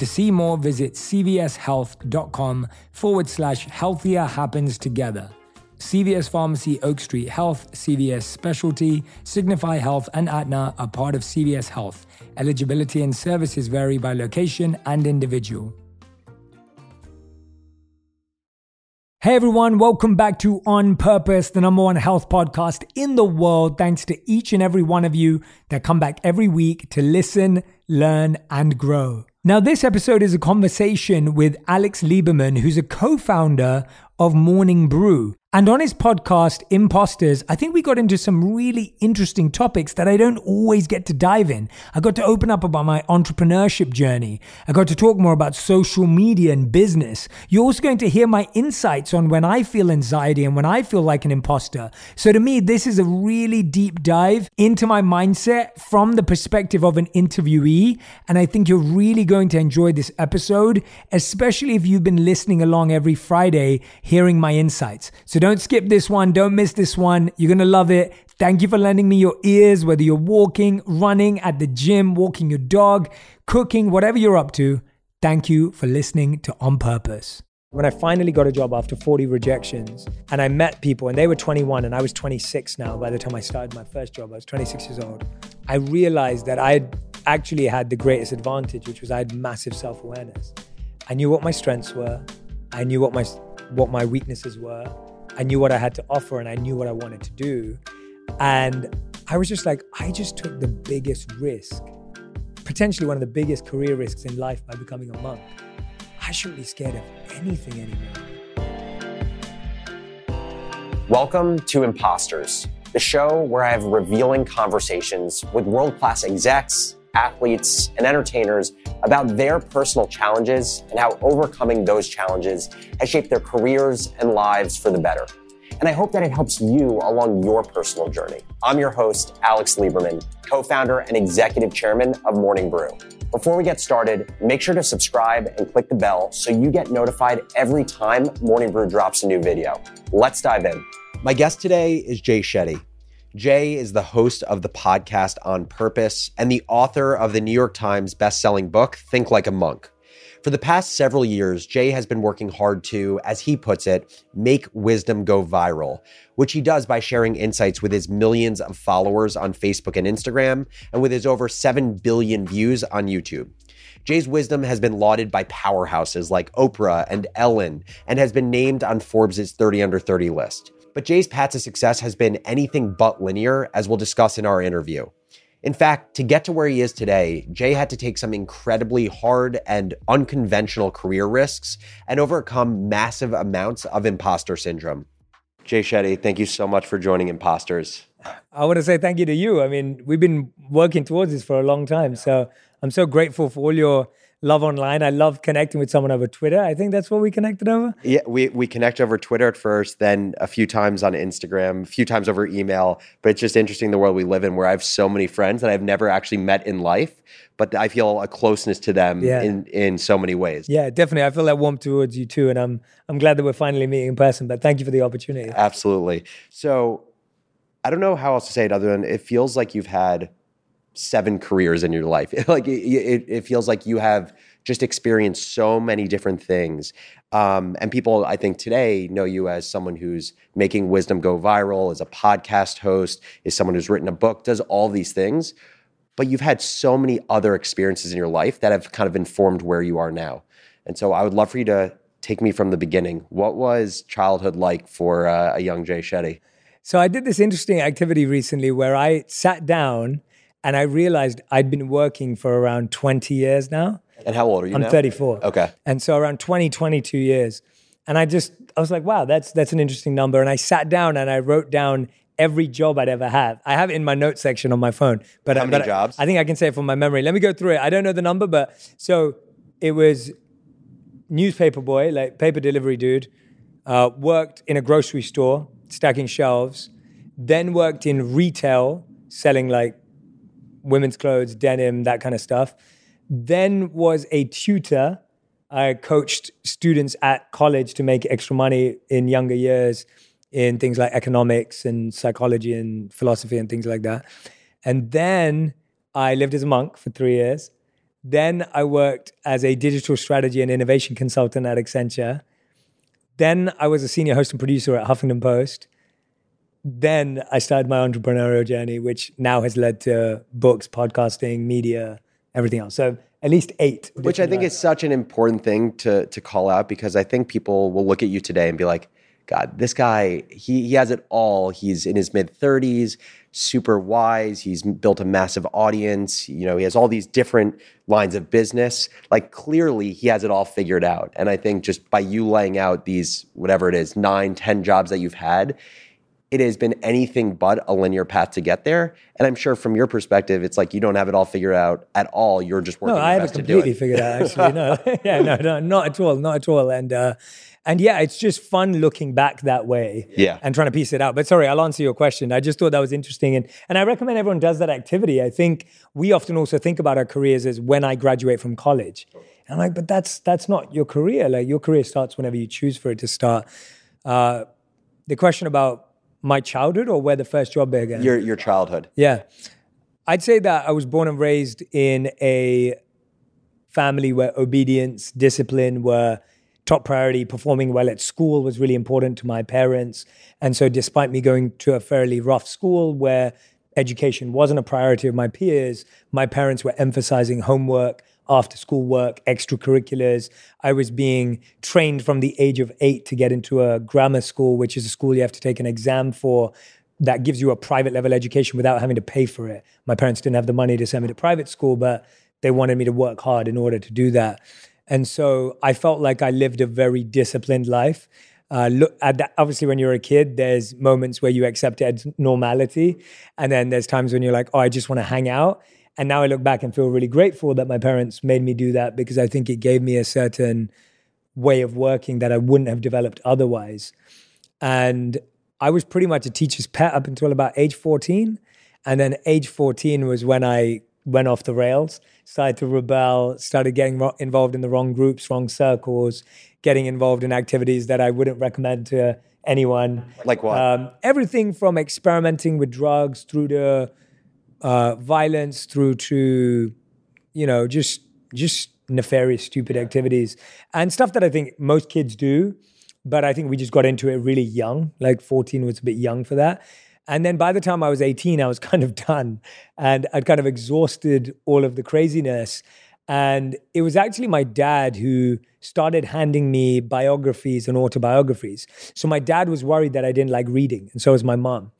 To see more, visit cvshealth.com forward slash healthier happens together. CVS Pharmacy, Oak Street Health, CVS Specialty, Signify Health, and Aetna are part of CVS Health. Eligibility and services vary by location and individual. Hey everyone, welcome back to On Purpose, the number one health podcast in the world. Thanks to each and every one of you that come back every week to listen, learn, and grow. Now, this episode is a conversation with Alex Lieberman, who's a co founder of Morning Brew. And on his podcast, Imposters, I think we got into some really interesting topics that I don't always get to dive in. I got to open up about my entrepreneurship journey. I got to talk more about social media and business. You're also going to hear my insights on when I feel anxiety and when I feel like an imposter. So to me, this is a really deep dive into my mindset from the perspective of an interviewee. And I think you're really going to enjoy this episode, especially if you've been listening along every Friday, hearing my insights. So don't skip this one. Don't miss this one. You're going to love it. Thank you for lending me your ears, whether you're walking, running, at the gym, walking your dog, cooking, whatever you're up to. Thank you for listening to On Purpose. When I finally got a job after 40 rejections and I met people and they were 21 and I was 26 now by the time I started my first job, I was 26 years old. I realized that I actually had the greatest advantage, which was I had massive self awareness. I knew what my strengths were, I knew what my, what my weaknesses were, I knew what I had to offer and I knew what I wanted to do. And I was just like, I just took the biggest risk, potentially one of the biggest career risks in life by becoming a monk. I shouldn't be scared of anything anymore. Welcome to Imposters, the show where I have revealing conversations with world class execs, athletes, and entertainers about their personal challenges and how overcoming those challenges has shaped their careers and lives for the better. And I hope that it helps you along your personal journey. I'm your host, Alex Lieberman, co founder and executive chairman of Morning Brew. Before we get started, make sure to subscribe and click the bell so you get notified every time Morning Brew drops a new video. Let's dive in. My guest today is Jay Shetty. Jay is the host of the podcast On Purpose and the author of the New York Times bestselling book, Think Like a Monk. For the past several years, Jay has been working hard to, as he puts it, make wisdom go viral, which he does by sharing insights with his millions of followers on Facebook and Instagram, and with his over 7 billion views on YouTube. Jay's wisdom has been lauded by powerhouses like Oprah and Ellen, and has been named on Forbes' 30 Under 30 list. But Jay's path to success has been anything but linear, as we'll discuss in our interview. In fact, to get to where he is today, Jay had to take some incredibly hard and unconventional career risks and overcome massive amounts of imposter syndrome. Jay Shetty, thank you so much for joining Imposters. I want to say thank you to you. I mean, we've been working towards this for a long time. So I'm so grateful for all your love online. I love connecting with someone over Twitter. I think that's what we connected over. Yeah, we, we connect over Twitter at first, then a few times on Instagram, a few times over email. But it's just interesting the world we live in where I have so many friends that I've never actually met in life, but I feel a closeness to them Yeah. in, in so many ways. Yeah, definitely. I feel that warmth towards you too, and I'm I'm glad that we're finally meeting in person. But thank you for the opportunity. Absolutely. So I don't know how else to say it other than it feels like you've had seven careers in your life. like it, it, it feels like you have just experienced so many different things. Um, and people, I think today know you as someone who's making wisdom go viral, as a podcast host, is someone who's written a book, does all these things. But you've had so many other experiences in your life that have kind of informed where you are now. And so I would love for you to take me from the beginning. What was childhood like for uh, a young Jay Shetty? So I did this interesting activity recently where I sat down and I realized I'd been working for around 20 years now. And how old are you I'm now? 34. Okay. And so around 20, 22 years. And I just, I was like, wow, that's that's an interesting number. And I sat down and I wrote down every job I'd ever had. I have it in my notes section on my phone. But How I- many but I- jobs? I think I can say it from my memory. Let me go through it. I don't know the number, but so it was newspaper boy, like paper delivery dude, uh, worked in a grocery store, stacking shelves, then worked in retail, selling like women's clothes, denim, that kind of stuff. Then was a tutor. I coached students at college to make extra money in younger years in things like economics and psychology and philosophy and things like that. And then I lived as a monk for three years. Then I worked as a digital strategy and innovation consultant at Accenture. Then I was a senior host and producer at Huffington Post. Then I started my entrepreneurial journey, which now has led to books, podcasting, media, everything else. So at least eight. Which I think is such an important thing to to call out because I think people will look at you today and be like, God, this guy, he he has it all. He's in his mid 30s, super wise. He's built a massive audience. You know, he has all these different lines of business. Like clearly he has it all figured out. And I think just by you laying out these, whatever it is, nine, ten jobs that you've had, it has been anything but a linear path to get there. And I'm sure from your perspective, it's like you don't have it all figured out at all. You're just working No, your I haven't completely it. figured out. Actually, no, yeah, no, no, not at all, not at all. And uh, and yeah, it's just fun looking back that way. Yeah. and trying to piece it out. But sorry, I'll answer your question. I just thought that was interesting, and and I recommend everyone does that activity. I think we often also think about our careers as when I graduate from college. And I'm like, but that's that's not your career. Like your career starts whenever you choose for it to start. Uh, the question about my childhood or where the first job began. Your your childhood. Yeah. I'd say that I was born and raised in a family where obedience, discipline were top priority. Performing well at school was really important to my parents. And so, despite me going to a fairly rough school where education wasn't a priority of my peers, my parents were emphasizing homework, after school work, extracurriculars. I was being trained from the age of eight to get into a grammar school, which is a school you have to take an exam for that gives you a private level education without having to pay for it. My parents didn't have the money to send me to private school, but they wanted me to work hard in order to do that. And so I felt like I lived a very disciplined life. Uh, look at that. Obviously, when you're a kid, there's moments where you accept it as normality, and then there's times when you're like, "Oh, I just want to hang out." And now I look back and feel really grateful that my parents made me do that because I think it gave me a certain way of working that I wouldn't have developed otherwise. And I was pretty much a teacher's pet up until about age 14. And then age 14 was when I went off the rails, started to rebel, started getting ro- involved in the wrong groups, wrong circles, getting involved in activities that I wouldn't recommend to anyone. Like what? Um, everything from experimenting with drugs through to uh, violence, through to, you know, just just nefarious, stupid activities and stuff that I think most kids do. But I think we just got into it really young. Like 14 was a bit young for that. And then by the time I was 18, I was kind of done and I'd kind of exhausted all of the craziness. And it was actually my dad who started handing me biographies and autobiographies. So my dad was worried that I didn't like reading, and so was my mom.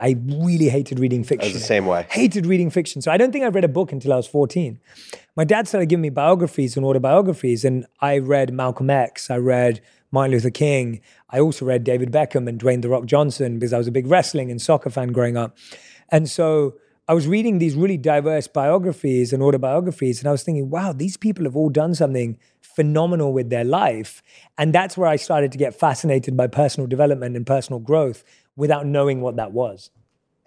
I really hated reading fiction. the same way. Hated reading fiction. So I don't think I read a book until I was 14. My dad started giving me biographies and autobiographies, and I read Malcolm X, I read Martin Luther King. I also read David Beckham and Dwayne The Rock Johnson because I was a big wrestling and soccer fan growing up. And so I was reading these really diverse biographies and autobiographies, and I was thinking, wow, these people have all done something phenomenal with their life. And that's where I started to get fascinated by personal development and personal growth without knowing what that was.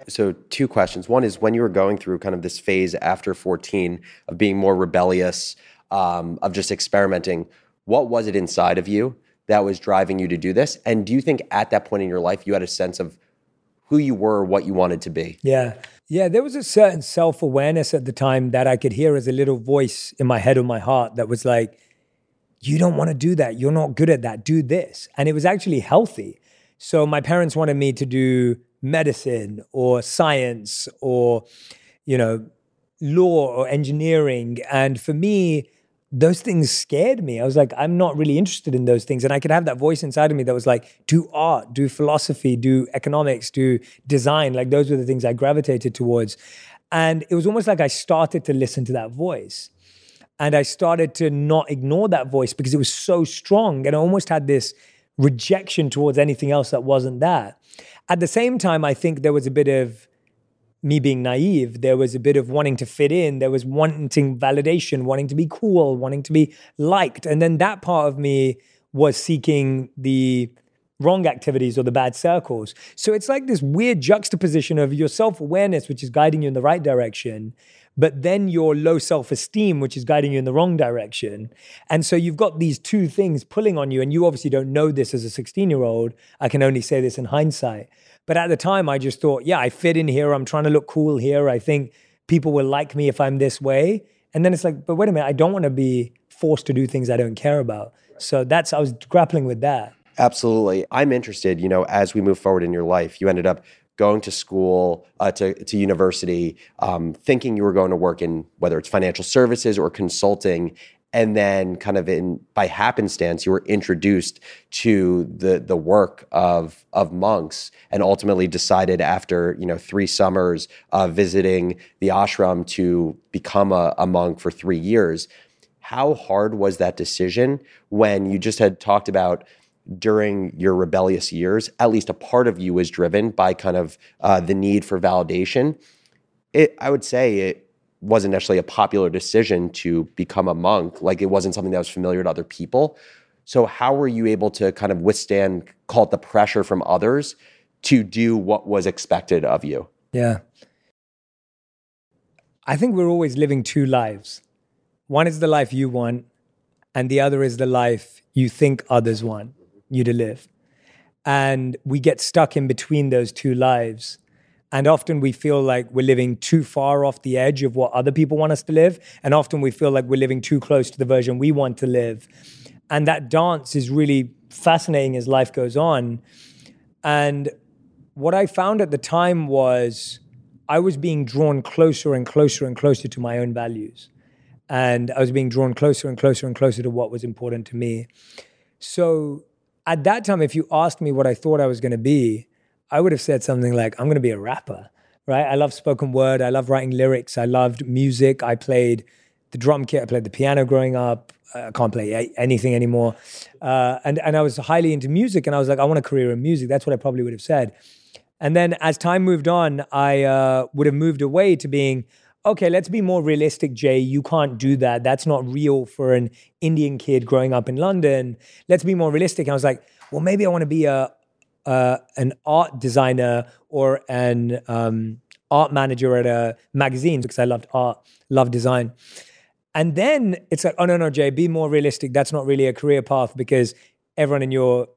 So, two questions. One is when you were going through kind of this phase after 14 of being more rebellious, um, of just experimenting, what was it inside of you that was driving you to do this? And do you think at that point in your life you had a sense of who you were, what you wanted to be? Yeah. Yeah, there was a certain self awareness at the time that I could hear as a little voice in my head or my heart that was like, you don't want to do that. You're not good at that. Do this. And it was actually healthy. So my parents wanted me to do medicine or science or, you know, law or engineering. And for me, those things scared me. I was like, I'm not really interested in those things. And I could have that voice inside of me that was like, do art, do philosophy, do economics, do design. Like those were the things I gravitated towards. And it was almost like I started to listen to that voice. And I started to not ignore that voice because it was so strong. And I almost had this rejection towards anything else that wasn't that. At the same time, I think there was a bit of me being naive. There was a bit of wanting to fit in. There was wanting validation, wanting to be cool, wanting to be liked. And then that part of me was seeking the wrong activities or the bad circles. So it's like this weird juxtaposition of your self awareness, which is guiding you in the right direction, but then your low self esteem, which is guiding you in the wrong direction. And so you've got these two things pulling on you. And you obviously don't know this as a 16 year old. I can only say this in hindsight. But at the time, I just thought, yeah, I fit in here. I'm trying to look cool here. I think people will like me if I'm this way. And then it's like, but wait a minute, I don't want to be forced to do things I don't care about. So that's, I was grappling with that. Absolutely. I'm interested, you know, as we move forward in your life, you ended up going to school, uh, to, to university, um, thinking you were going to work in whether it's financial services or consulting. And then kind of in by happenstance you were introduced to the the work of of monks and ultimately decided after you know three summers of visiting the ashram to become a, a monk for three years. How hard was that decision when you just had talked about during your rebellious years at least a part of you was driven by kind of uh, the need for validation it i would say it wasn't necessarily a popular decision to become a monk. Like it wasn't something that was familiar to other people. So how were you able to kind of withstand, call it the pressure from others to do what was expected of you? Yeah. I think we're always living two lives. One is the life you want, and the other is the life you think others want you to live. And we get stuck in between those two lives. And often we feel like we're living too far off the edge of what other people want us to live. And often we feel like we're living too close to the version we want to live. And that dance is really fascinating as life goes on. And what I found at the time was I was being drawn closer and closer and closer to my own values. And I was being drawn closer and closer and closer to what was important to me. So at that time, if you asked me what I thought I was going to be, I would have said something like, I'm going to be a rapper, right? I love spoken word. I love writing lyrics. I loved music. I played the drum kit. I played the piano growing up. I can't play anything anymore. Uh, and, and I was highly into music. And I was like, I want a career in music. That's what I probably would have said. And then as time moved on, I uh, would have moved away to being, okay, let's be more realistic, Jay. You can't do that. That's not real for an Indian kid growing up in London. Let's be more realistic. And I was like, well, maybe I want to be a, uh, an art designer or an um, art manager at a magazine because I loved art, loved design. And then it's like, oh no, no, Jay, be more realistic. That's not really a career path because everyone in your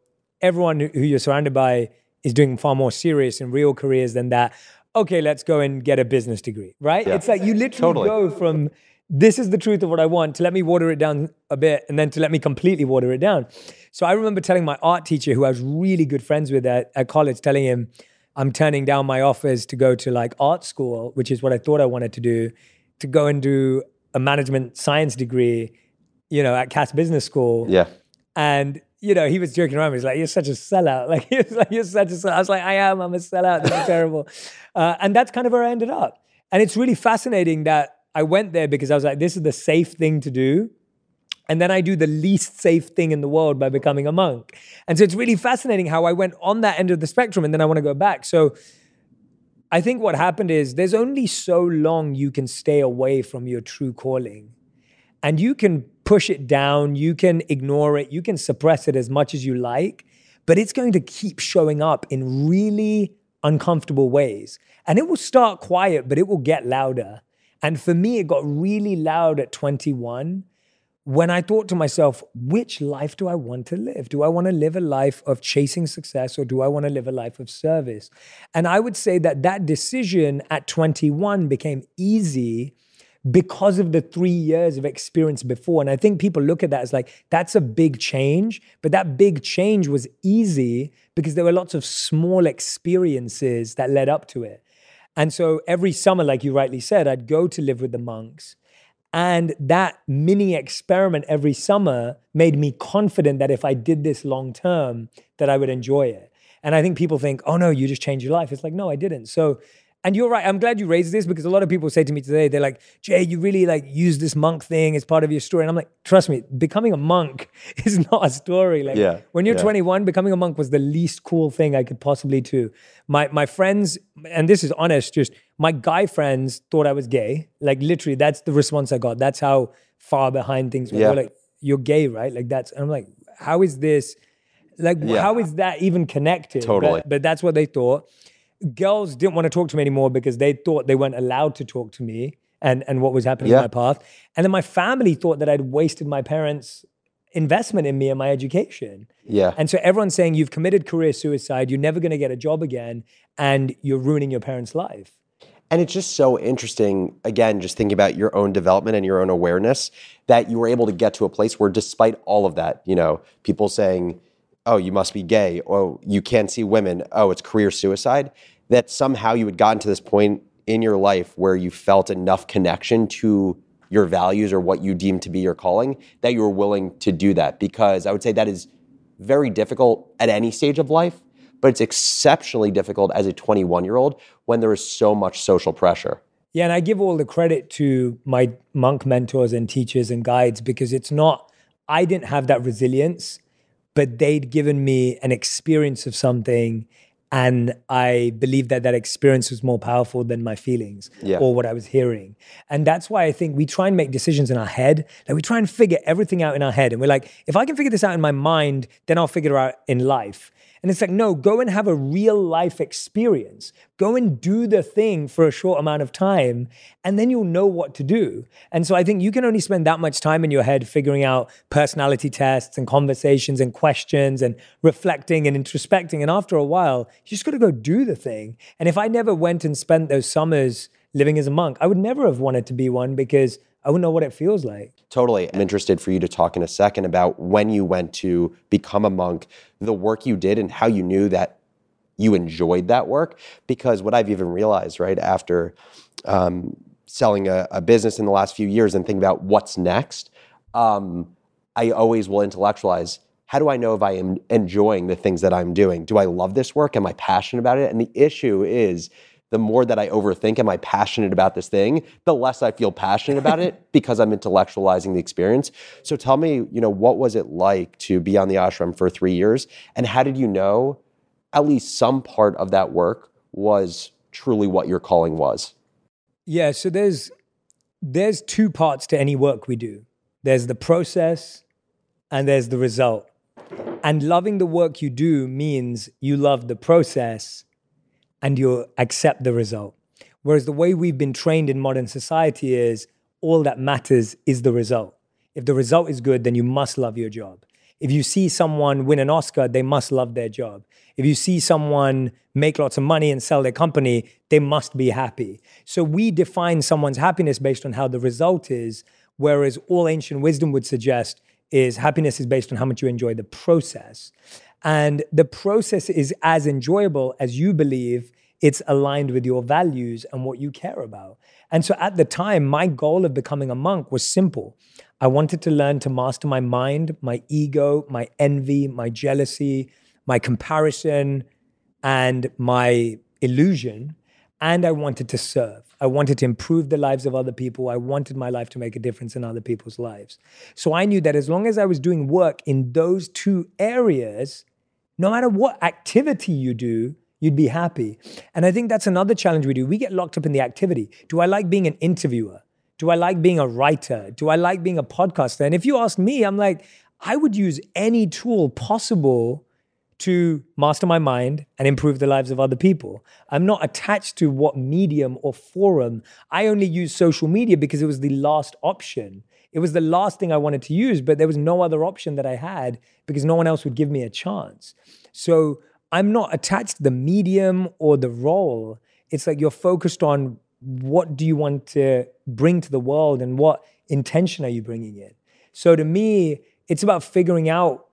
everyone who you're surrounded by is doing far more serious and real careers than that. Okay, let's go and get a business degree, right? Yeah. It's like you literally totally. go from this is the truth of what I want to let me water it down a bit and then to let me completely water it down. So I remember telling my art teacher, who I was really good friends with at, at college, telling him, I'm turning down my offers to go to like art school, which is what I thought I wanted to do, to go and do a management science degree, you know, at Cass Business School. Yeah. And, you know, he was joking around. He was like, You're such a sellout. Like, he was like, You're such a sellout. I was like, I am. I'm a sellout. This is terrible. Uh, and that's kind of where I ended up. And it's really fascinating that I went there because I was like, this is the safe thing to do. And then I do the least safe thing in the world by becoming a monk. And so it's really fascinating how I went on that end of the spectrum and then I want to go back. So I think what happened is there's only so long you can stay away from your true calling. And you can push it down, you can ignore it, you can suppress it as much as you like, but it's going to keep showing up in really uncomfortable ways. And it will start quiet, but it will get louder. And for me, it got really loud at 21 when I thought to myself, which life do I want to live? Do I want to live a life of chasing success or do I want to live a life of service? And I would say that that decision at 21 became easy because of the three years of experience before. And I think people look at that as like, that's a big change. But that big change was easy because there were lots of small experiences that led up to it. And so every summer, like you rightly said, I'd go to live with the monks. And that mini experiment every summer made me confident that if I did this long term, that I would enjoy it. And I think people think, oh no, you just changed your life. It's like, no, I didn't. So and you're right. I'm glad you raised this because a lot of people say to me today, they're like, Jay, you really like use this monk thing as part of your story. And I'm like, trust me, becoming a monk is not a story. Like Yeah, when you're yeah. 21, becoming a monk was the least cool thing I could possibly do. My my friends, and this is honest, just my guy friends thought I was gay. Like literally, that's the response I got. That's how far behind things were. Yeah. Like, you're gay, right? Like that's and I'm like, how is this? Like, how is that even connected? Totally. But, but that's what they thought girls didn't want to talk to me anymore because they thought they weren't allowed to talk to me and, and what was happening Yeah. in my path. And then my family thought that I'd wasted my parents' investment in me and my education. Yeah. And so everyone's saying you've committed career suicide, you're never going to get a job again, and you're ruining your parents' life. And it's just so interesting, again, just thinking about your own development and your own awareness, that you were able to get to a place where, despite all of that, you know, people saying, oh, you must be gay, oh, you can't see women, oh, it's career suicide, that somehow you had gotten to this point in your life where you felt enough connection to your values or what you deem to be your calling that you were willing to do that. Because I would say that is very difficult at any stage of life, but it's exceptionally difficult as a 21 year old when there is so much social pressure. Yeah, and I give all the credit to my monk mentors and teachers and guides because it's not, I didn't have that resilience, but they'd given me an experience of something. And I believe that that experience was more powerful than my feelings Yeah. or what I was hearing. And that's why I think we try and make decisions in our head. Like we try and figure everything out in our head. And we're like, if I can figure this out in my mind, then I'll figure it out in life. And it's like, no, go and have a real life experience. Go and do the thing for a short amount of time, and then you'll know what to do. And so I think you can only spend that much time in your head figuring out personality tests and conversations and questions and reflecting and introspecting. And after a while, you just got to go do the thing. And if I never went and spent those summers living as a monk, I would never have wanted to be one because I wouldn't know what it feels like. Totally. I'm interested for you to talk in a second about when you went to become a monk, the work you did, and how you knew that you enjoyed that work. Because what I've even realized, right, after um, selling a, a business in the last few years and thinking about what's next, um, I always will intellectualize how do I know if I am enjoying the things that I'm doing? Do I love this work? Am I passionate about it? And the issue is the more that I overthink, am I passionate about this thing, the less I feel passionate about it because I'm intellectualizing the experience. So tell me, you know, what was it like to be on the ashram for three years? And how did you know at least some part of that work was truly what your calling was? Yeah, so there's there's two parts to any work we do. There's the process and there's the result. And loving the work you do means you love the process and you accept the result. Whereas the way we've been trained in modern society is all that matters is the result. If the result is good, then you must love your job. If you see someone win an Oscar, they must love their job. If you see someone make lots of money and sell their company, they must be happy. So we define someone's happiness based on how the result is, whereas all ancient wisdom would suggest is happiness is based on how much you enjoy the process. And the process is as enjoyable as you believe it's aligned with your values and what you care about. And so at the time, my goal of becoming a monk was simple. I wanted to learn to master my mind, my ego, my envy, my jealousy, my comparison, and my illusion. And I wanted to serve. I wanted to improve the lives of other people. I wanted my life to make a difference in other people's lives. So I knew that as long as I was doing work in those two areas, no matter what activity you do, You'd be happy. And I think that's another challenge we do. We get locked up in the activity. Do I like being an interviewer? Do I like being a writer? Do I like being a podcaster? And if you ask me, I'm like, I would use any tool possible to master my mind and improve the lives of other people. I'm not attached to what medium or forum. I only use social media because it was the last option. It was the last thing I wanted to use, but there was no other option that I had because no one else would give me a chance. So I'm not attached to the medium or the role. It's like you're focused on what do you want to bring to the world and what intention are you bringing in. So to me, it's about figuring out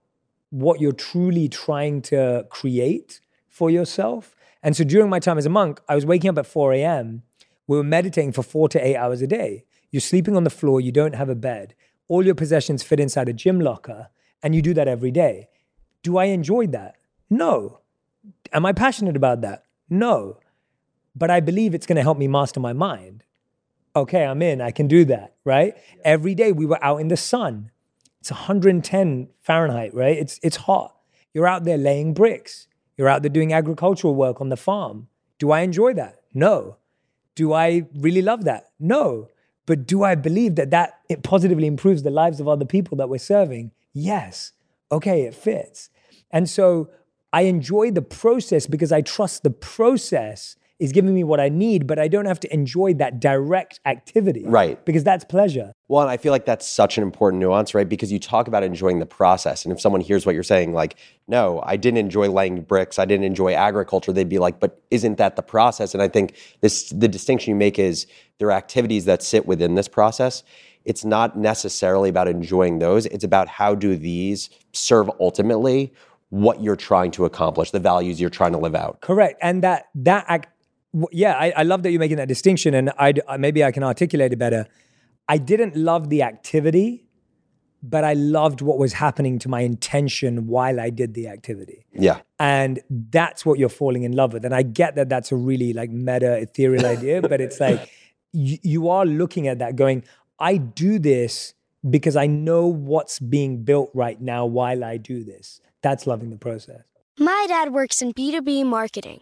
what you're truly trying to create for yourself. And so during my time as a monk, I was waking up at 4 a.m. We were meditating for four to eight hours a day. You're sleeping on the floor, you don't have a bed. All your possessions fit inside a gym locker, and you do that every day. Do I enjoy that? No. Am I passionate about that? No. But I believe it's going to help me master my mind. Okay, I'm in. I can do that, right? Yeah. Every day we were out in the sun. It's 110 Fahrenheit, right? It's it's hot. You're out there laying bricks. You're out there doing agricultural work on the farm. Do I enjoy that? No. Do I really love that? No. But do I believe that that it positively improves the lives of other people that we're serving? Yes. Okay, it fits. And so I enjoy the process because I trust the process is giving me what I need, but I don't have to enjoy that direct activity. Right. Because that's pleasure. Well, and I feel like that's such an important nuance, right? Because you talk about enjoying the process. And if someone hears what you're saying, like, no, I didn't enjoy laying bricks, I didn't enjoy agriculture, they'd be like, but isn't that the process? And I think this the distinction you make is there are activities that sit within this process. It's not necessarily about enjoying those. It's about how do these serve ultimately what you're trying to accomplish, the values you're trying to live out. Correct. And that that act, yeah, I, I, love that you're making that distinction, and I uh, maybe I can articulate it better. I didn't love the activity, but I loved what was happening to my intention while I did the activity. Yeah, and that's what you're falling in love with. And I get that that's a really like meta ethereal idea, but it's like you, you are looking at that, going, I do this because I know what's being built right now while I do this. That's loving the process. My dad works in B2B marketing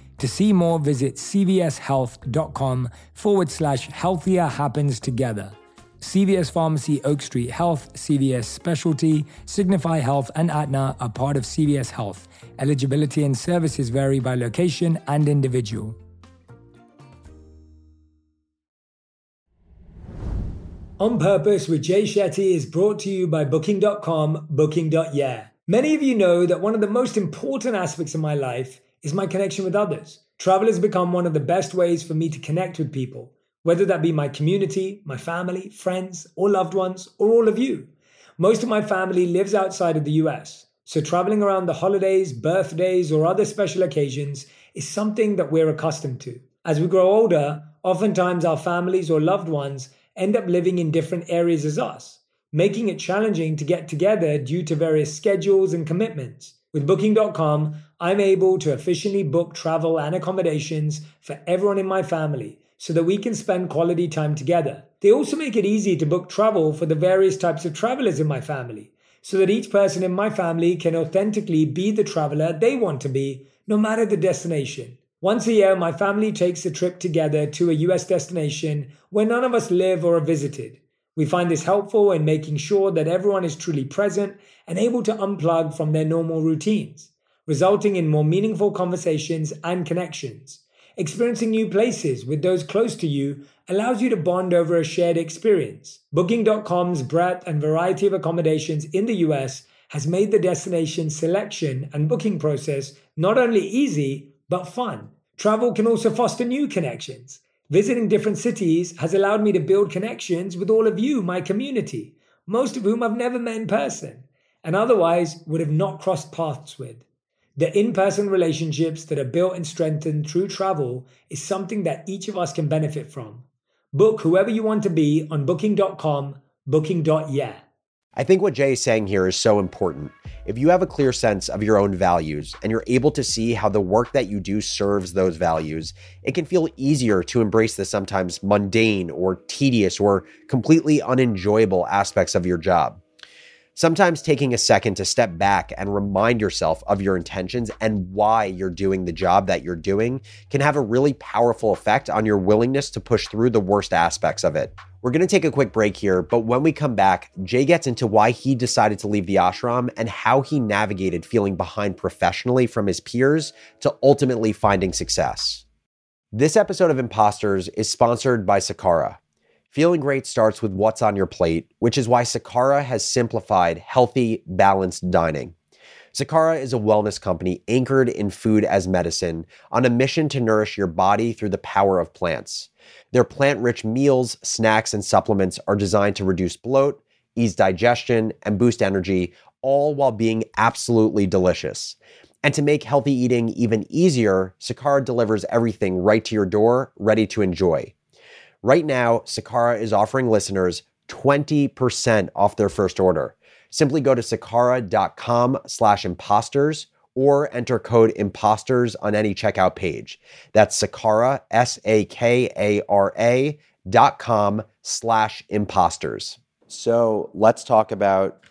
To see more, visit cvshealth.com forward slash healthier happens together. CVS Pharmacy, Oak Street Health, CVS Specialty, Signify Health, and Aetna are part of CVS Health. Eligibility and services vary by location and individual. On Purpose with Jay Shetty is brought to you by Booking.com, Booking.yeah. Many of you know that one of the most important aspects of my life is my connection with others. Travel has become one of the best ways for me to connect with people, whether that be my community, my family, friends, or loved ones, or all of you. Most of my family lives outside of the US, so traveling around the holidays, birthdays, or other special occasions is something that we're accustomed to. As we grow older, oftentimes our families or loved ones end up living in different areas as us, making it challenging to get together due to various schedules and commitments. With Booking.com, I'm able to efficiently book travel and accommodations for everyone in my family so that we can spend quality time together. They also make it easy to book travel for the various types of travelers in my family so that each person in my family can authentically be the traveler they want to be, no matter the destination. Once a year, my family takes a trip together to a US destination where none of us live or are visited. We find this helpful in making sure that everyone is truly present and able to unplug from their normal routines, resulting in more meaningful conversations and connections. Experiencing new places with those close to you allows you to bond over a shared experience. Booking.com's breadth and variety of accommodations in the US has made the destination selection and booking process not only easy, but fun. Travel can also foster new connections. Visiting different cities has allowed me to build connections with all of you, my community, most of whom I've never met in person and otherwise would have not crossed paths with. The in person relationships that are built and strengthened through travel is something that each of us can benefit from. Book whoever you want to be on booking.com, booking.yeah. I think what Jay is saying here is so important. If you have a clear sense of your own values and you're able to see how the work that you do serves those values, it can feel easier to embrace the sometimes mundane or tedious or completely unenjoyable aspects of your job. Sometimes taking a second to step back and remind yourself of your intentions and why you're doing the job that you're doing can have a really powerful effect on your willingness to push through the worst aspects of it. We're going to take a quick break here, but when we come back, Jay gets into why he decided to leave the ashram and how he navigated feeling behind professionally from his peers to ultimately finding success. This episode of Imposters is sponsored by Sakara. Feeling great starts with what's on your plate, which is why Sakara has simplified healthy, balanced dining. Sakara is a wellness company anchored in food as medicine on a mission to nourish your body through the power of plants. Their plant rich meals, snacks, and supplements are designed to reduce bloat, ease digestion, and boost energy, all while being absolutely delicious. And to make healthy eating even easier, Sakara delivers everything right to your door, ready to enjoy. Right now, Sakara is offering listeners 20% off their first order. Simply go to sakara.com slash imposters or enter code imposters on any checkout page. That's Sakara, S-A-K-A-R-A dot com slash imposters. So let's talk about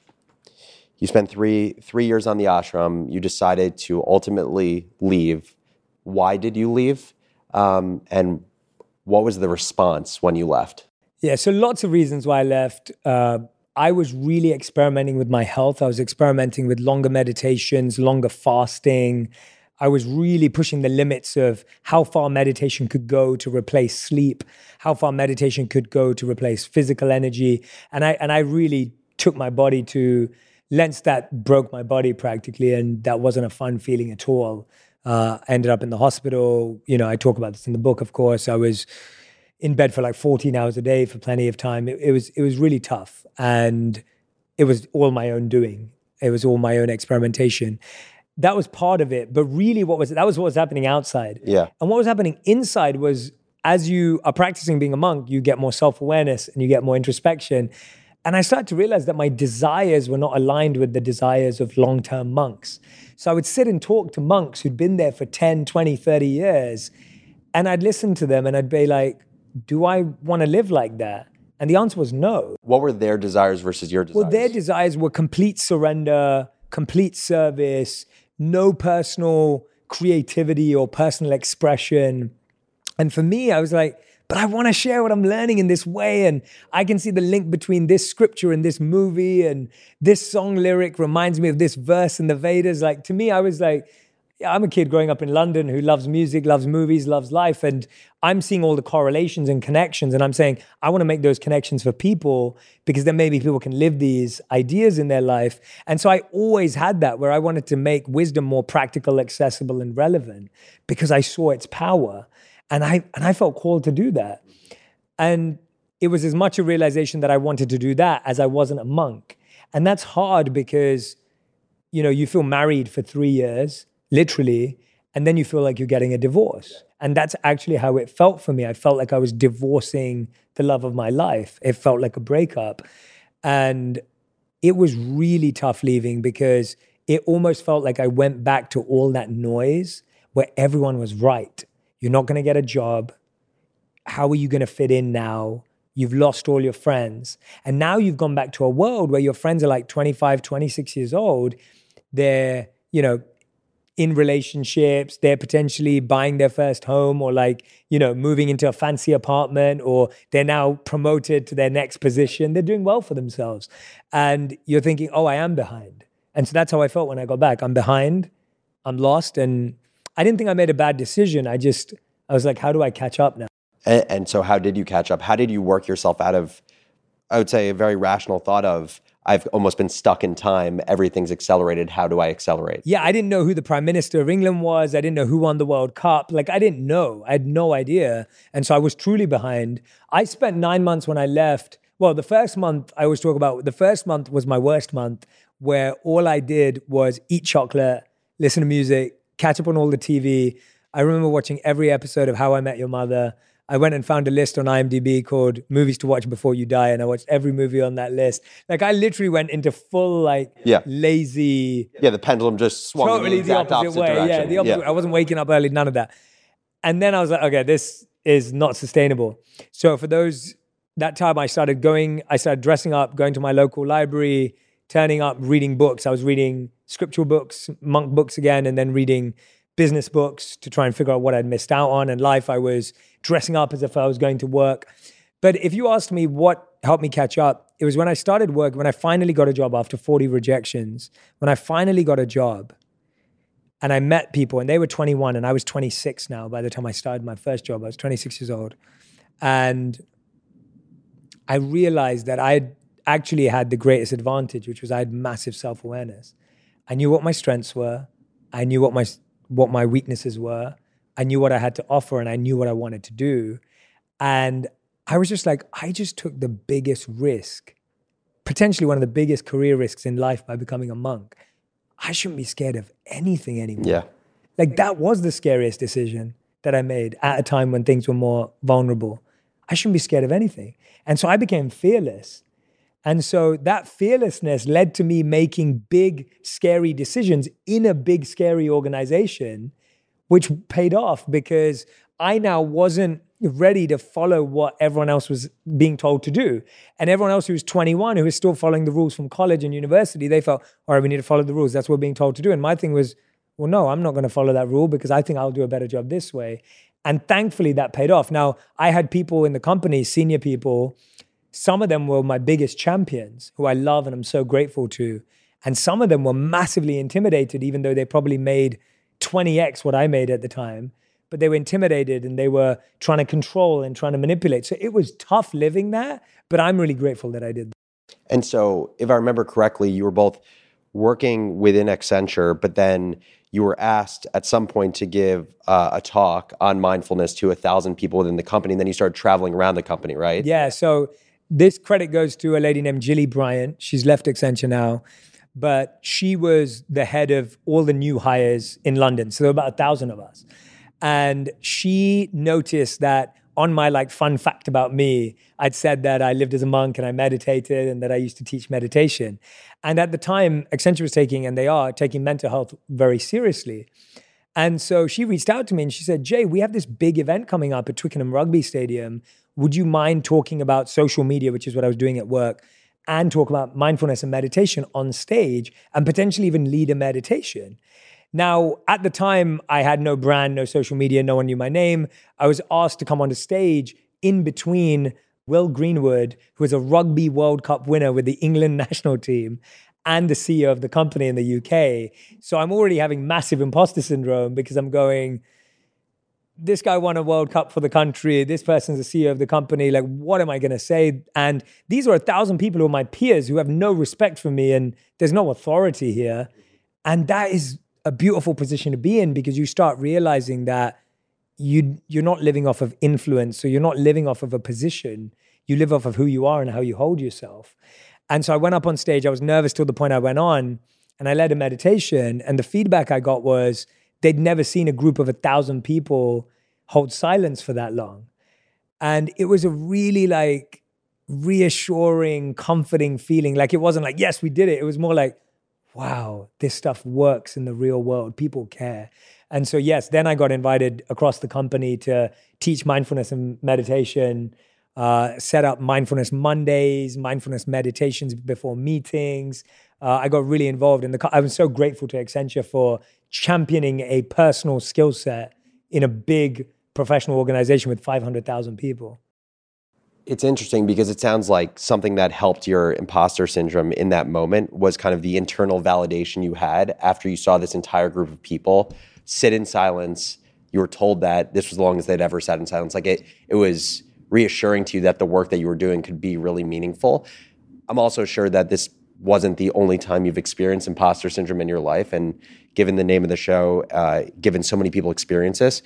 you spent three three years on the ashram. You decided to ultimately leave. Why did you leave? Um, and what was the response when you left? Yeah, so lots of reasons why I left. Uh, I was really experimenting with my health. I was experimenting with longer meditations, longer fasting. I was really pushing the limits of how far meditation could go to replace sleep, how far meditation could go to replace physical energy. And I and I really took my body to lengths that broke my body practically, and that wasn't a fun feeling at all. Uh, I ended up in the hospital. You know, I talk about this in the book, of course. I was in bed for like 14 hours a day for plenty of time. It, it, was it was really tough, and it was all my own doing. It was all my own experimentation. That was part of it, but really, what was that was what was happening outside. Yeah, and what was happening inside was as you are practicing being a monk, you get more self awareness and you get more introspection. And I started to realize that my desires were not aligned with the desires of long term monks. So I would sit and talk to monks who'd been there for 10, 20, 30 years. And I'd listen to them and I'd be like, do I want to live like that? And the answer was no. What were their desires versus your desires? Well, their desires were complete surrender, complete service, no personal creativity or personal expression. And for me, I was like, but I want to share what I'm learning in this way. And I can see the link between this scripture and this movie, and this song lyric reminds me of this verse in the Vedas. Like to me, I was like, yeah, I'm a kid growing up in London who loves music, loves movies, loves life. And I'm seeing all the correlations and connections. And I'm saying, I want to make those connections for people because then maybe people can live these ideas in their life. And so I always had that where I wanted to make wisdom more practical, accessible, and relevant because I saw its power. And I, and I felt called to do that. And it was as much a realization that I wanted to do that as I wasn't a monk. And that's hard because, you know, you feel married for three years literally, and then you feel like you're getting a divorce. And that's actually how it felt for me. I felt like I was divorcing the love of my life. It felt like a breakup. And it was really tough leaving because it almost felt like I went back to all that noise where everyone was right. You're not going to get a job. How are you going to fit in now? You've lost all your friends. And now you've gone back to a world where your friends are like 25, 26 years old. They're, you know, in relationships, they're potentially buying their first home or like, you know, moving into a fancy apartment or they're now promoted to their next position. They're doing well for themselves. And you're thinking, oh, I am behind. And so that's how I felt when I got back. I'm behind, I'm lost. And I didn't think I made a bad decision. I just, I was like, how do I catch up now? And, and so, how did you catch up? How did you work yourself out of, I would say, a very rational thought of, I've almost been stuck in time. Everything's accelerated. How do I accelerate? Yeah, I didn't know who the prime minister of England was. I didn't know who won the World Cup. Like, I didn't know. I had no idea. And so I was truly behind. I spent nine months when I left. Well, the first month I always talk about, the first month was my worst month where all I did was eat chocolate, listen to music, catch up on all the TV. I remember watching every episode of How I Met Your Mother. I went and found a list on IMDb called Movies to Watch Before You Die, and I watched every movie on that list. Like I literally went into full like Yeah. lazy, Yeah, the pendulum just swung in totally the the exact opposite, opposite, way. direction. Yeah, the opposite. Yeah. I wasn't waking up early, none of that. And then I was like, okay, this is not sustainable. So for those that time, I started going. I started dressing up, going to my local library, turning up, reading books. I was reading scriptural books, monk books again, and then reading business books to try and figure out what I'd missed out on. in life, I was dressing up as if I was going to work. But if you asked me what helped me catch up, it was when I started work, when I finally got a job after 40 rejections, when I finally got a job and I met people and they were 21 and I was 26 now by the time I started my first job. I was 26 years old. And I realized that I actually had the greatest advantage, which was I had massive self awareness. I knew what my strengths were, I knew what my, what my weaknesses were, I knew what I had to offer, and I knew what I wanted to do. And I was just like, I just took the biggest risk, potentially one of the biggest career risks in life by becoming a monk. I shouldn't be scared of anything anymore. Yeah. Like that was the scariest decision that I made at a time when things were more vulnerable. I shouldn't be scared of anything. And so I became fearless. And so that fearlessness led to me making big, scary decisions in a big, scary organization, which paid off because I now wasn't ready to follow what everyone else was being told to do. And everyone else who was 21, who was still following the rules from college and university, they felt, all right, we need to follow the rules. That's what we're being told to do. And my thing was, well, no, I'm not going to follow that rule because I think I'll do a better job this way. And thankfully, that paid off. Now, I had people in the company, senior people, some of them were my biggest champions who I love and I'm so grateful to. And some of them were massively intimidated, even though they probably made 20x what I made at the time. But they were intimidated and they were trying to control and trying to manipulate. So it was tough living there, but I'm really grateful that I did. And so, if I remember correctly, you were both working within Accenture, but then you were asked at some point to give uh, a talk on mindfulness to a thousand people within the company. And then you started traveling around the company, right? Yeah. So this credit goes to a lady named Jilly Bryant. She's left Accenture now, but she was the head of all the new hires in London. So there were about a thousand of us. And she noticed that on my like fun fact about me, I'd said that I lived as a monk and I meditated and that I used to teach meditation. And at the time, Accenture was taking, and they are taking mental health very seriously. And so she reached out to me and she said, Jay, we have this big event coming up at Twickenham Rugby Stadium. Would you mind talking about social media, which is what I was doing at work, and talk about mindfulness and meditation on stage and potentially even lead a meditation? Now, at the time, I had no brand, no social media, no one knew my name. I was asked to come on the stage in between Will Greenwood, who is a Rugby World Cup winner with the England national team, and the CEO of the company in the UK. So I'm already having massive imposter syndrome because I'm going, this guy won a World Cup for the country. This person's the CEO of the company. Like, what am I going to say? And these are a thousand people who are my peers who have no respect for me, and there's no authority here. And that is a beautiful position to be in because you start realizing that you you're not living off of influence, so you're not living off of a position. You live off of who you are and how you hold yourself. And so I went up on stage. I was nervous till the point I went on, and I led a meditation. And the feedback I got was they'd never seen a group of a thousand people hold silence for that long. And it was a really like reassuring, comforting feeling. Like it wasn't like, yes, we did it. It was more like, wow, this stuff works in the real world. People care. And so, yes, then I got invited across the company to teach mindfulness and meditation, uh, set up mindfulness Mondays, mindfulness meditations before meetings. Uh, I got really involved in the. I was so grateful to Accenture for championing a personal skill set in a big professional organization with 500,000 people. It's interesting because it sounds like something that helped your imposter syndrome in that moment was kind of the internal validation you had after you saw this entire group of people sit in silence. You were told that this was the longest they'd ever sat in silence. Like it, it was reassuring to you that the work that you were doing could be really meaningful. I'm also sure that this wasn't the only time you've experienced imposter syndrome in your life. And given the name of the show, uh, given so many people experience this,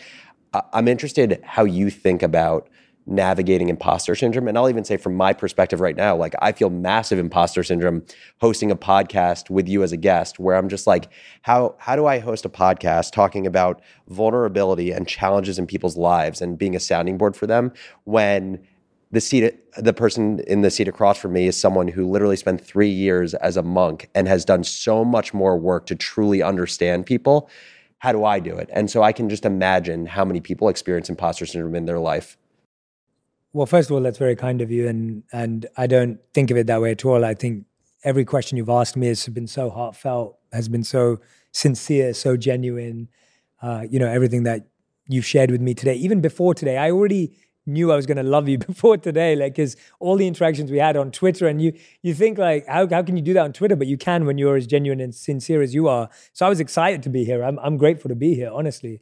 I'm interested how you think about navigating imposter syndrome. And I'll even say from my perspective right now, like I feel massive imposter syndrome hosting a podcast with you as a guest where I'm just like, how how do I host a podcast talking about vulnerability and challenges in people's lives and being a sounding board for them when the seat the person in the seat across from me is someone who literally spent three years as a monk and has done so much more work to truly understand people how do i do it and so i can just imagine how many people experience imposter syndrome in their life well, first of all, that's very kind of you, and and I don't think of it that way at all. I think every question you've asked me has been so heartfelt, has been so sincere, so genuine. Uh, you know, everything that you've shared with me today, even before today, I already knew I was going to love you before today, like because all the interactions we had on Twitter, and you you think like how how can you do that on Twitter? But you can when you're as genuine and sincere as you are. So I was excited to be here. I'm I'm grateful to be here. Honestly,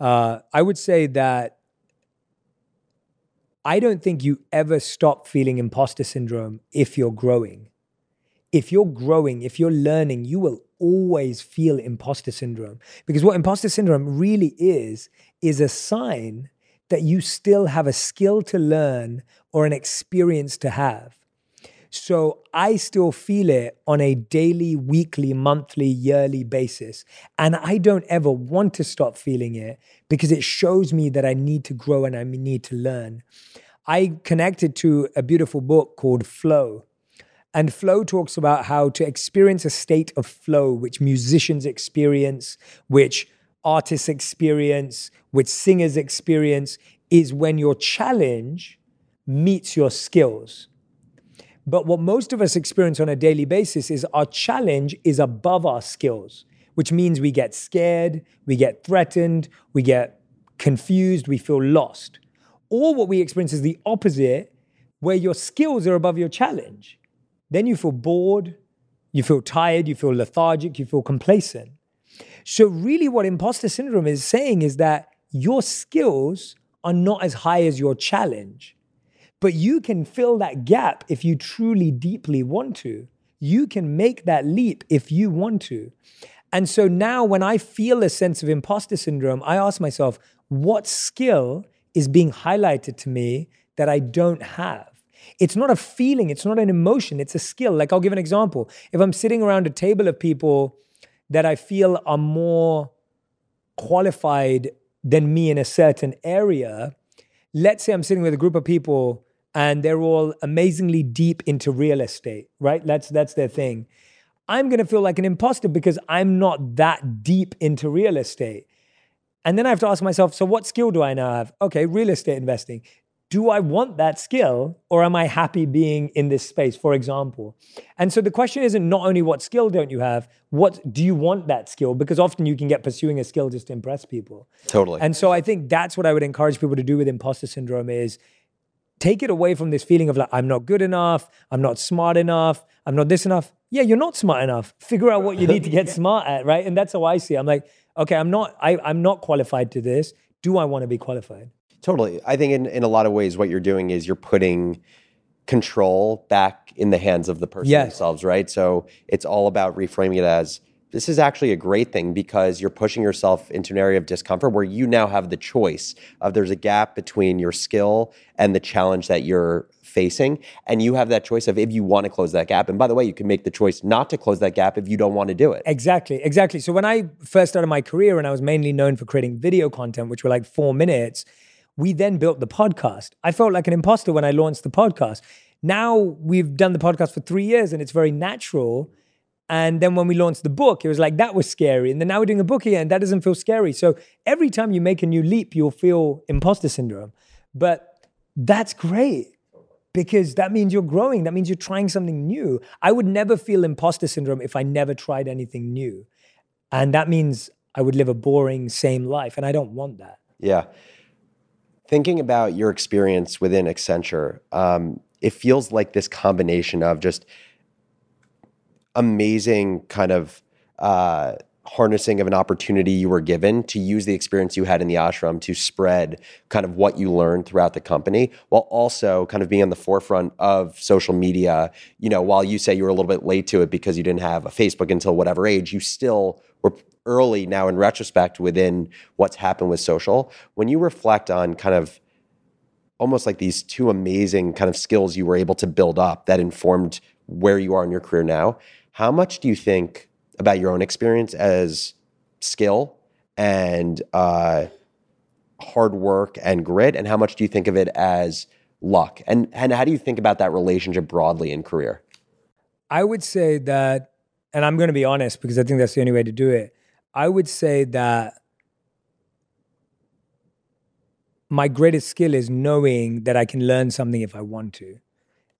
uh, I would say that I don't think you ever stop feeling imposter syndrome if you're growing. If you're growing, if you're learning, you will always feel imposter syndrome. Because what imposter syndrome really is, is a sign that you still have a skill to learn or an experience to have. So I still feel it on a daily, weekly, monthly, yearly basis. And I don't ever want to stop feeling it because it shows me that I need to grow and I need to learn. I connected to a beautiful book called Flow. And Flow talks about how to experience a state of flow, which musicians experience, which artists experience, with singers experience, is when your challenge meets your skills. But what most of us experience on a daily basis is our challenge is above our skills, which means we get scared, we get threatened, we get confused, we feel lost. Or what we experience is the opposite, where your skills are above your challenge. Then you feel bored, you feel tired, you feel lethargic, you feel complacent. So, really, what imposter syndrome is saying is that your skills are not as high as your challenge. But you can fill that gap if you truly, deeply want to. You can make that leap if you want to. And so now, when I feel a sense of imposter syndrome, I ask myself, what skill is being highlighted to me that I don't have? It's not a feeling, it's not an emotion, it's a skill. Like, I'll give an example. If I'm sitting around a table of people that I feel are more qualified than me in a certain area, let's say I'm sitting with a group of people and they're all amazingly deep into real estate, right? That's that's their thing. I'm going to feel like an imposter because I'm not that deep into real estate. And then I have to ask myself, so what skill do I now have? Okay, real estate investing. Do I want that skill or am I happy being in this space, for example? And so the question isn't not only what skill don't you have, what do you want that skill? Because often you can get pursuing a skill just to impress people. Totally. And so I think that's what I would encourage people to do with imposter syndrome is take it away from this feeling of like, I'm not good enough, I'm not smart enough, I'm not this enough. Yeah, you're not smart enough. Figure out what you need to get smart at, right? And that's how I see it. I'm like, okay, I'm not, I, I'm not qualified to this. Do I want to be qualified? Totally. I think in, in a lot of ways, what you're doing is you're putting control back in the hands of the person yes. themselves, right? So it's all about reframing it as this is actually a great thing because you're pushing yourself into an area of discomfort where you now have the choice of there's a gap between your skill and the challenge that you're facing and you have that choice of if you want to close that gap and by the way you can make the choice not to close that gap if you don't want to do it exactly exactly so when i first started my career and i was mainly known for creating video content which were like four minutes we then built the podcast i felt like an imposter when i launched the podcast now we've done the podcast for three years and it's very natural And then when we launched the book, it was like that was scary. And then now we're doing a book again, that doesn't feel scary. So every time you make a new leap, you'll feel imposter syndrome. But that's great because that means you're growing. That means you're trying something new. I would never feel imposter syndrome if I never tried anything new. And that means I would live a boring, same life. And I don't want that. Yeah. Thinking about your experience within Accenture, um, it feels like this combination of just amazing kind of uh, harnessing of an opportunity you were given to use the experience you had in the ashram to spread kind of what you learned throughout the company while also kind of being on the forefront of social media. You know while you say you were a little bit late to it because you didn't have a facebook until whatever age you still were early now in retrospect within what's happened with social when you reflect on kind of almost like these two amazing kind of skills you were able to build up that informed where you are in your career now how much do you think about your own experience as skill and uh, hard work and grit, and how much do you think of it as luck? And and how do you think about that relationship broadly in career? I would say that, and I'm going to be honest because I think that's the only way to do it. I would say that my greatest skill is knowing that I can learn something if I want to,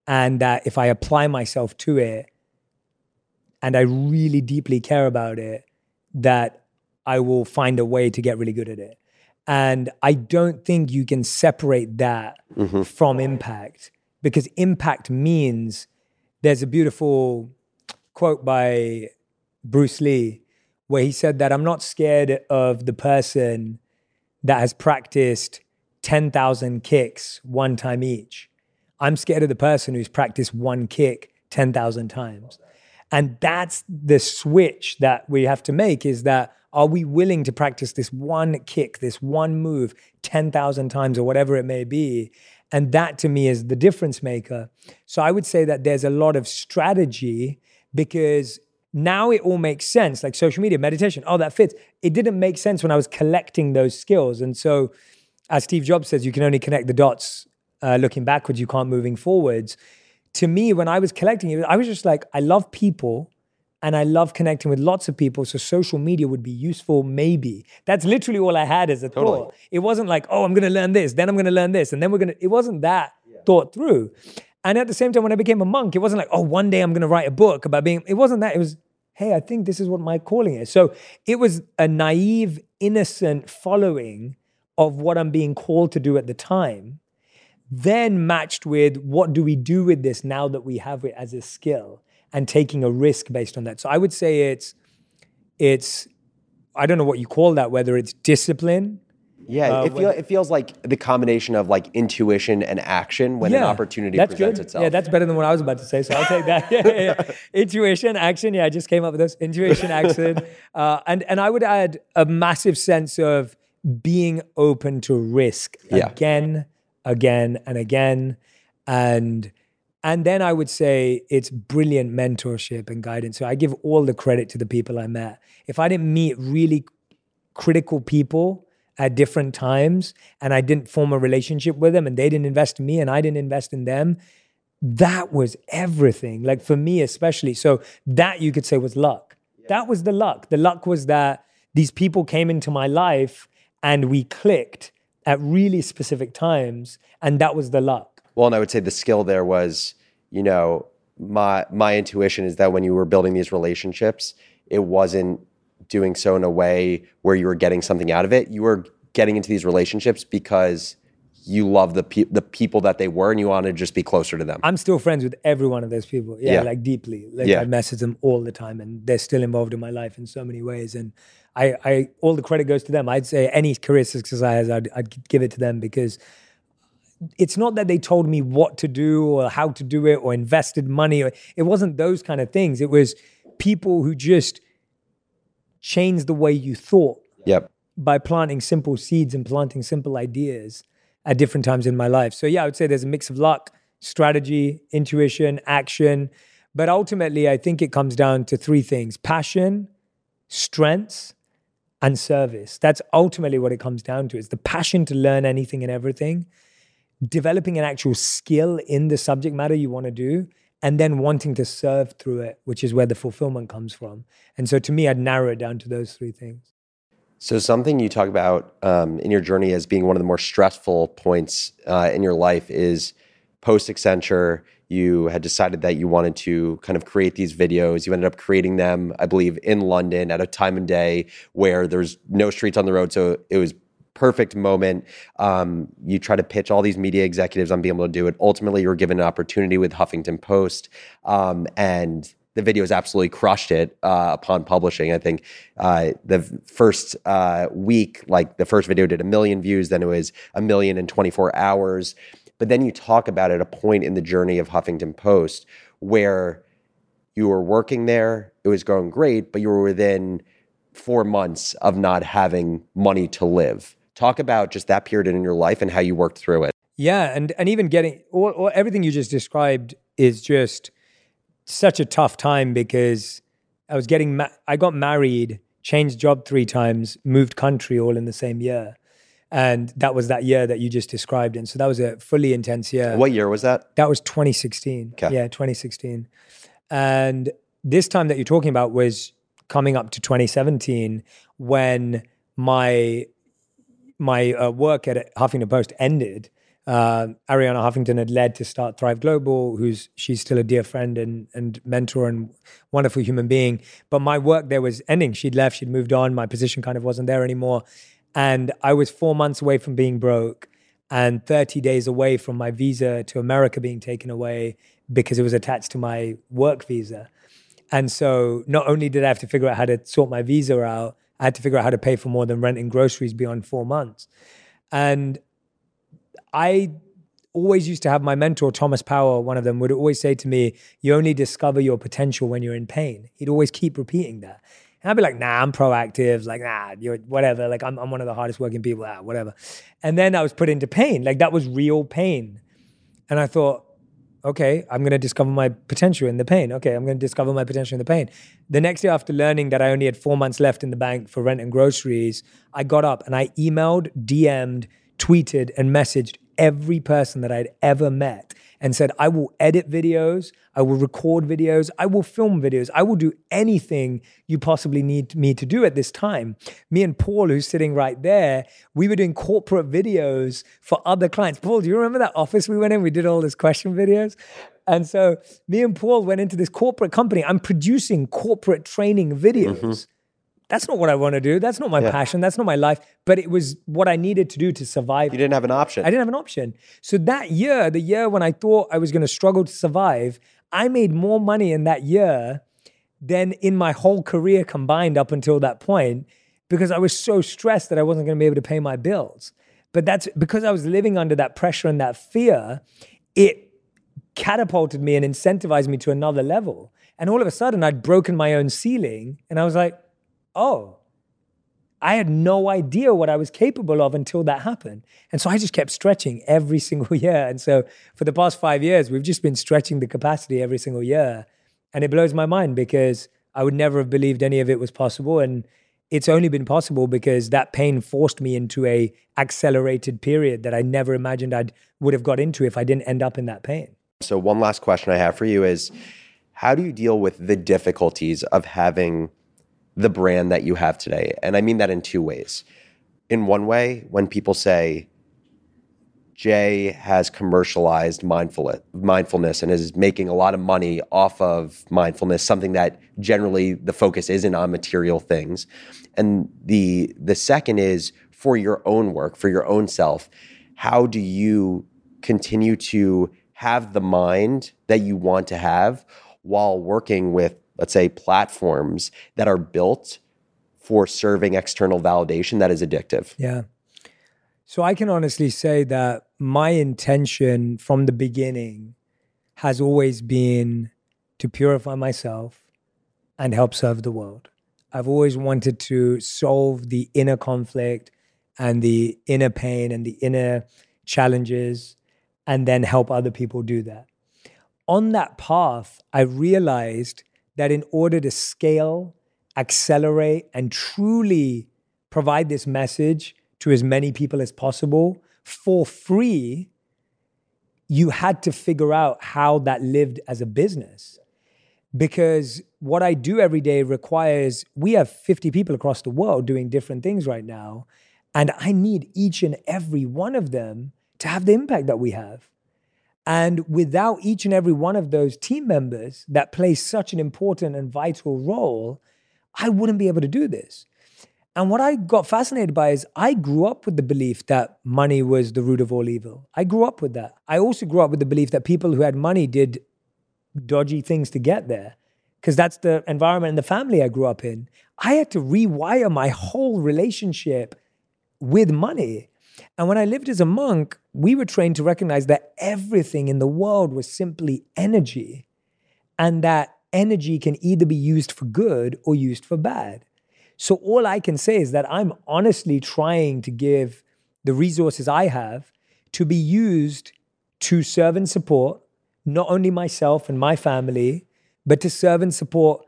and that if I apply myself to it, and I really deeply care about it, that I will find a way to get really good at it. And I don't think you can separate that mm-hmm. from impact because impact means there's a beautiful quote by Bruce Lee where he said that I'm not scared of the person that has practiced 10,000 kicks one time each. I'm scared of the person who's practiced one kick 10,000 times. And that's the switch that we have to make is that are we willing to practice this one kick, this one move 10,000 times or whatever it may be? And that to me is the difference maker. So I would say that there's a lot of strategy because now it all makes sense like social media, meditation, oh, that fits. It didn't make sense when I was collecting those skills. And so, as Steve Jobs says, you can only connect the dots uh, looking backwards, you can't moving forwards to me, when I was collecting it, I was just like, I love people and I love connecting with lots of people. So social media would be useful, maybe. That's literally all I had as a totally. thought. It wasn't like, oh, I'm going to learn this, then I'm going to learn this, and then we're going to, it wasn't that yeah. thought through. And at the same time, when I became a monk, it wasn't like, oh, one day I'm going to write a book about being, it wasn't that. It was, hey, I think this is what my calling is. So it was a naive, innocent following of what I'm being called to do at the time then matched with what do we do with this now that we have it as a skill and taking a risk based on that. So I would say it's it's I don't know what you call that, whether it's discipline. Yeah, uh, it, feel, it feels like the combination of like intuition and action when yeah, an opportunity presents good. itself. Yeah, that's better than what I was about to say. So I'll take that. Yeah, yeah, intuition, action. Yeah, I just came up with this. Intuition, action, uh, and and I would add a massive sense of being open to risk again again and again. And and then I would say it's brilliant mentorship and guidance. So I give all the credit to the people I met. If I didn't meet really critical people at different times and I didn't form a relationship with them and they didn't invest in me and I didn't invest in them, that was everything. Like for me, especially. So that you could say was luck. Yeah. That was the luck. The luck was that these people came into my life and we clicked at really specific times, and that was the luck. Well, and I would say the skill there was, you know, my my intuition is that when you were building these relationships, it wasn't doing so in a way where you were getting something out of it. You were getting into these relationships because you love the pe- the people that they were and you want to just be closer to them. I'm still friends with every one of those people. Yeah, yeah. like deeply. Like yeah. I message them all the time and they're still involved in my life in so many ways and I, I all the credit goes to them. I'd say any career success I has, I'd, I'd give it to them because it's not that they told me what to do or how to do it or invested money. Or, it wasn't those kind of things. It was people who just changed the way you thought. Yep. By planting simple seeds and planting simple ideas at different times in my life. So yeah, I would say there's a mix of luck, strategy, intuition, action. But ultimately, I think it comes down to three things passion, strengths, and service. That's ultimately what it comes down to. It's the passion to learn anything and everything, developing an actual skill in the subject matter you want to do, and then wanting to serve through it, which is where the fulfillment comes from. And so to me, I'd narrow it down to those three things. So, something you talk about um, in your journey as being one of the more stressful points uh, in your life is post Accenture. You had decided that you wanted to kind of create these videos. You ended up creating them, I believe, in London at a time and day where there's no streets on the road. So, it was perfect moment. Um, you try to pitch all these media executives on being able to do it. Ultimately, you were given an opportunity with Huffington Post, um, and the videos absolutely crushed it uh, upon publishing. I think uh, the first uh, week, like the first video did a million views, then it was a million in 24 hours. But then you talk about at a point in the journey of Huffington Post where you were working there, it was going great, but you were within four months of not having money to live. Talk about just that period in your life and how you worked through it. Yeah, and and even getting or, or everything you just described is just such a tough time because I was getting ma- I got married, changed job three times, moved country all in the same year. And that was that year that you just described. And so that was a fully intense year. What year was that? That was 2016. Okay. Yeah, 2016. And this time that you're talking about was coming up to 2017 when my my uh, work at Huffington Post ended. Uh, Arianna Huffington had led to start Thrive Global, who's she's still a dear friend and and mentor and wonderful human being. But my work there was ending. She'd left. She'd moved on. My position kind of wasn't there anymore, and I was four months away from being broke and 30 days away from my visa to America being taken away because it was attached to my work visa. And so not only did I have to figure out how to sort my visa out, I had to figure out how to pay for more than rent and groceries beyond four months. And I always used to have my mentor, Thomas Power, one of them, would always say to me, You only discover your potential when you're in pain. He'd always keep repeating that. And I'd be like, nah, I'm proactive. Like, nah, you're whatever. Like, I'm, I'm one of the hardest working people. Ah, whatever. And then I was put into pain. Like, that was real pain. And I thought, okay, I'm going to discover my potential in the pain. Okay, I'm going to discover my potential in the pain. The next day, after learning that I only had four months left in the bank for rent and groceries, I got up and I emailed, DM'd, tweeted, and messaged every person that I'd ever met and said, I will edit videos, I will record videos, I will film videos, I will do anything you possibly need me to do at this time. Me and Paul, who's sitting right there, we were doing corporate videos for other clients. Paul, do you remember that office we went in? We did all these question videos. And so me and Paul went into this corporate company. I'm producing corporate training videos. Mm-hmm that's not what I want to do. That's not my yeah. passion. That's not my life. But it was what I needed to do to survive. You didn't have an option. I didn't have an option. So that year, the year when I thought I was going to struggle to survive, I made more money in that year than in my whole career combined up until that point because I was so stressed that I wasn't going to be able to pay my bills. But that's because I was living under that pressure and that fear, it catapulted me and incentivized me to another level. And all of a sudden, I'd broken my own ceiling and I was like, oh, I had no idea what I was capable of until that happened. And so I just kept stretching every single year. And so for the past five years, we've just been stretching the capacity every single year. And it blows my mind because I would never have believed any of it was possible. And it's only been possible because that pain forced me into a accelerated period that I never imagined I would have got into if I didn't end up in that pain. So one last question I have for you is how do you deal with the difficulties of having the brand that you have today. And I mean that in two ways. In one way, when people say, Jay has commercialized mindfulness and is making a lot of money off of mindfulness, something that generally the focus isn't on material things. And the the second is for your own work, for your own self, how do you continue to have the mind that you want to have while working with let's say, platforms that are built for serving external validation that is addictive. Yeah. So I can honestly say that my intention from the beginning has always been to purify myself and help serve the world. I've always wanted to solve the inner conflict and the inner pain and the inner challenges and then help other people do that. On that path, I realized that in order to scale, accelerate, and truly provide this message to as many people as possible for free, you had to figure out how that lived as a business. Because what I do every day requires, we have 50 people across the world doing different things right now. And I need each and every one of them to have the impact that we have. And without each and every one of those team members that play such an important and vital role, I wouldn't be able to do this. And what I got fascinated by is I grew up with the belief that money was the root of all evil. I grew up with that. I also grew up with the belief that people who had money did dodgy things to get there because that's the environment and the family I grew up in. I had to rewire my whole relationship with money. And when I lived as a monk, we were trained to recognize that everything in the world was simply energy and that energy can either be used for good or used for bad. So all I can say is that I'm honestly trying to give the resources I have to be used to serve and support not only myself and my family, but to serve and support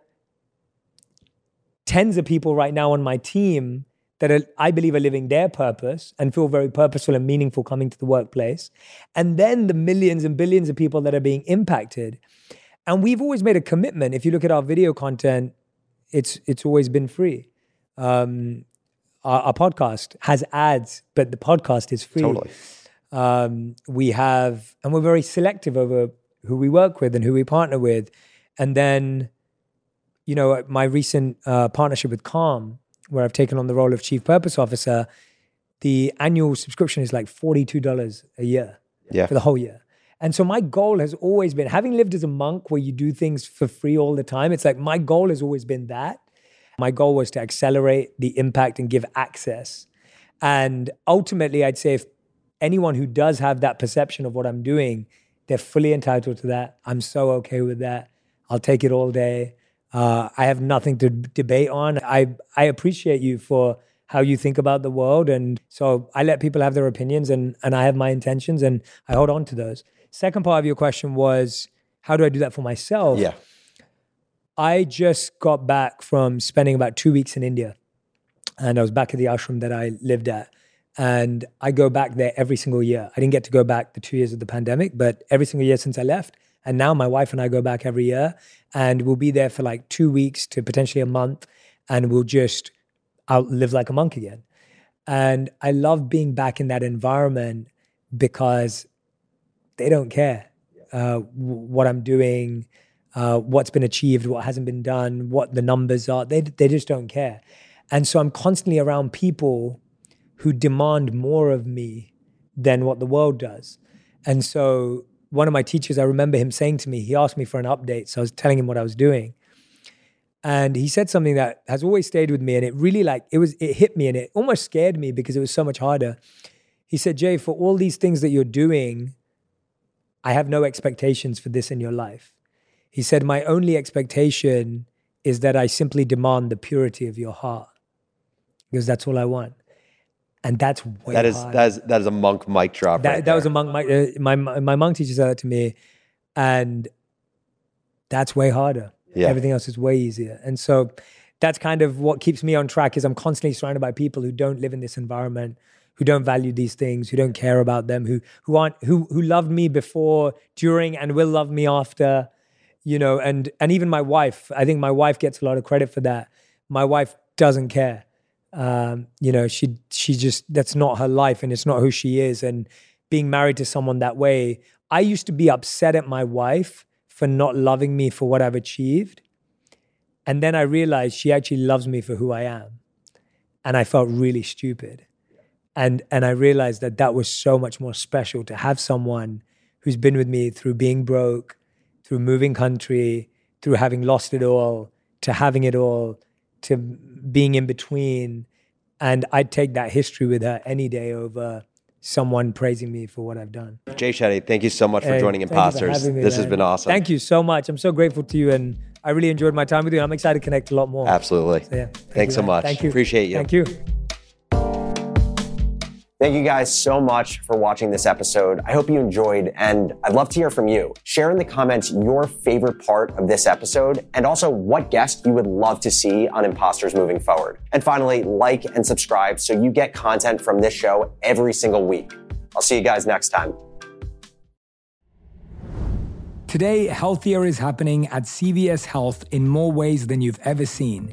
tens of people right now on my team that are, I believe are living their purpose and feel very purposeful and meaningful coming to the workplace. And then the millions and billions of people that are being impacted. And we've always made a commitment. If you look at our video content, it's it's always been free um, our, our, podcast has ads, but the podcast is free. Totally. Um, we have, and we're very selective over who we work with and who we partner with. And then, you know, my recent uh, partnership with Calm, where I've taken on the role of chief purpose officer, the annual subscription is like $42 a year yeah. for the whole year. And so my goal has always been having lived as a monk where you do things for free all the time. It's like my goal has always been that my goal was to accelerate the impact and give access. And ultimately, I'd say if anyone who does have that perception of what I'm doing, they're fully entitled to that. I'm so okay with that. I'll take it all day. Uh, I have nothing to debate on. I I appreciate you for how you think about the world, and so I let people have their opinions, and and I have my intentions, and I hold on to those. Second part of your question was, how do I do that for myself? Yeah. I just got back from spending about two weeks in India. And I was back at the ashram that I lived at. And I go back there every single year. I didn't get to go back the two years of the pandemic, but every single year since I left. And now my wife and I go back every year. And we'll be there for like two weeks to potentially a month. And we'll just I'll live like a monk again. And I love being back in that environment because they don't care uh, what I'm doing uh, what's been achieved, what hasn't been done, what the numbers are. They, they just don't care. And so I'm constantly around people who demand more of me than what the world does. And so one of my teachers, I remember him saying to me, he asked me for an update. So I was telling him what I was doing. And he said something that has always stayed with me. And it really like, it was, it hit me and it almost scared me because it was so much harder. He said, Jay, for all these things that you're doing, I have no expectations for this in your life. He said, My only expectation is that I simply demand the purity of your heart because that's all I want. And that's way that is harder. that is that is a monk mic drop. That, right that was a monk. mic- Uh, my my monk teacher said that to me, and that's way harder. Yeah. Everything else is way easier. And so that's kind of what keeps me on track. Is I'm constantly surrounded by people who don't live in this environment, who don't value these things, who don't care about them, who who aren't who who loved me before, during, and will love me after you know and and even my wife i think my wife gets a lot of credit for that my wife doesn't care um, you know she she just that's not her life and it's not who she is. And being married to someone that way i used to be upset at my wife for not loving me for what i've achieved. And then i realized she actually loves me for who i am. And i felt really stupid. And and i realized that that was so much more special to have someone who's been with me through being broke through moving country, through having lost it all, to having it all, to being in between. And I'd take that history with her any day over someone praising me for what I've done. Jay Shetty, thank you so much for Hey, joining you for Imposters. me, this has been awesome. Thank you so much. I'm so grateful to you, and I really enjoyed my time with you. And I'm excited to connect a lot more. Absolutely. So, yeah, thank Thanks you, so man. much. Thank you. Appreciate you. Thank you. Thank you guys so much for watching this episode. I hope you enjoyed, and I'd love to hear from you. Share in the comments your favorite part of this episode, and also what guest you would love to see on Imposters moving forward. And finally, like and subscribe so you get content from this show every single week. I'll see you guys next time. Today, healthier is happening at CVS Health in more ways than you've ever seen.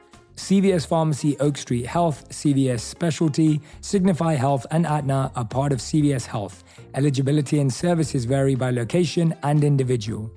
CVS Pharmacy, Oak Street Health, CVS Specialty, Signify Health, and Aetna are part of CVS Health. Eligibility and services vary by location and individual.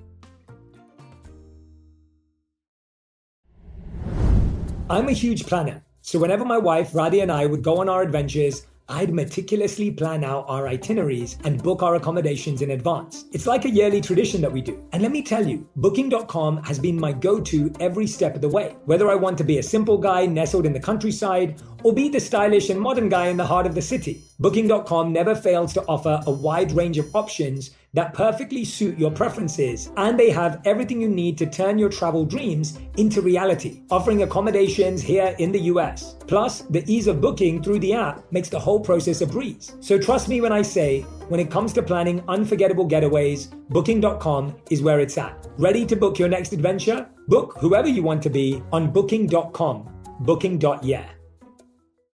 I'm a huge planner, so whenever my wife Radhi and I would go on our adventures, I'd meticulously plan out our itineraries and book our accommodations in advance. It's like a yearly tradition that we do. And let me tell you, Booking.com has been my go to every step of the way. Whether I want to be a simple guy nestled in the countryside or be the stylish and modern guy in the heart of the city, Booking.com never fails to offer a wide range of options that perfectly suit your preferences, and they have everything you need to turn your travel dreams into reality, offering accommodations here in the US. Plus, the ease of booking through the app makes the whole process a breeze. So trust me when I say, when it comes to planning unforgettable getaways, booking.com is where it's at. Ready to book your next adventure? Book whoever you want to be on booking.com. Booking.yeah.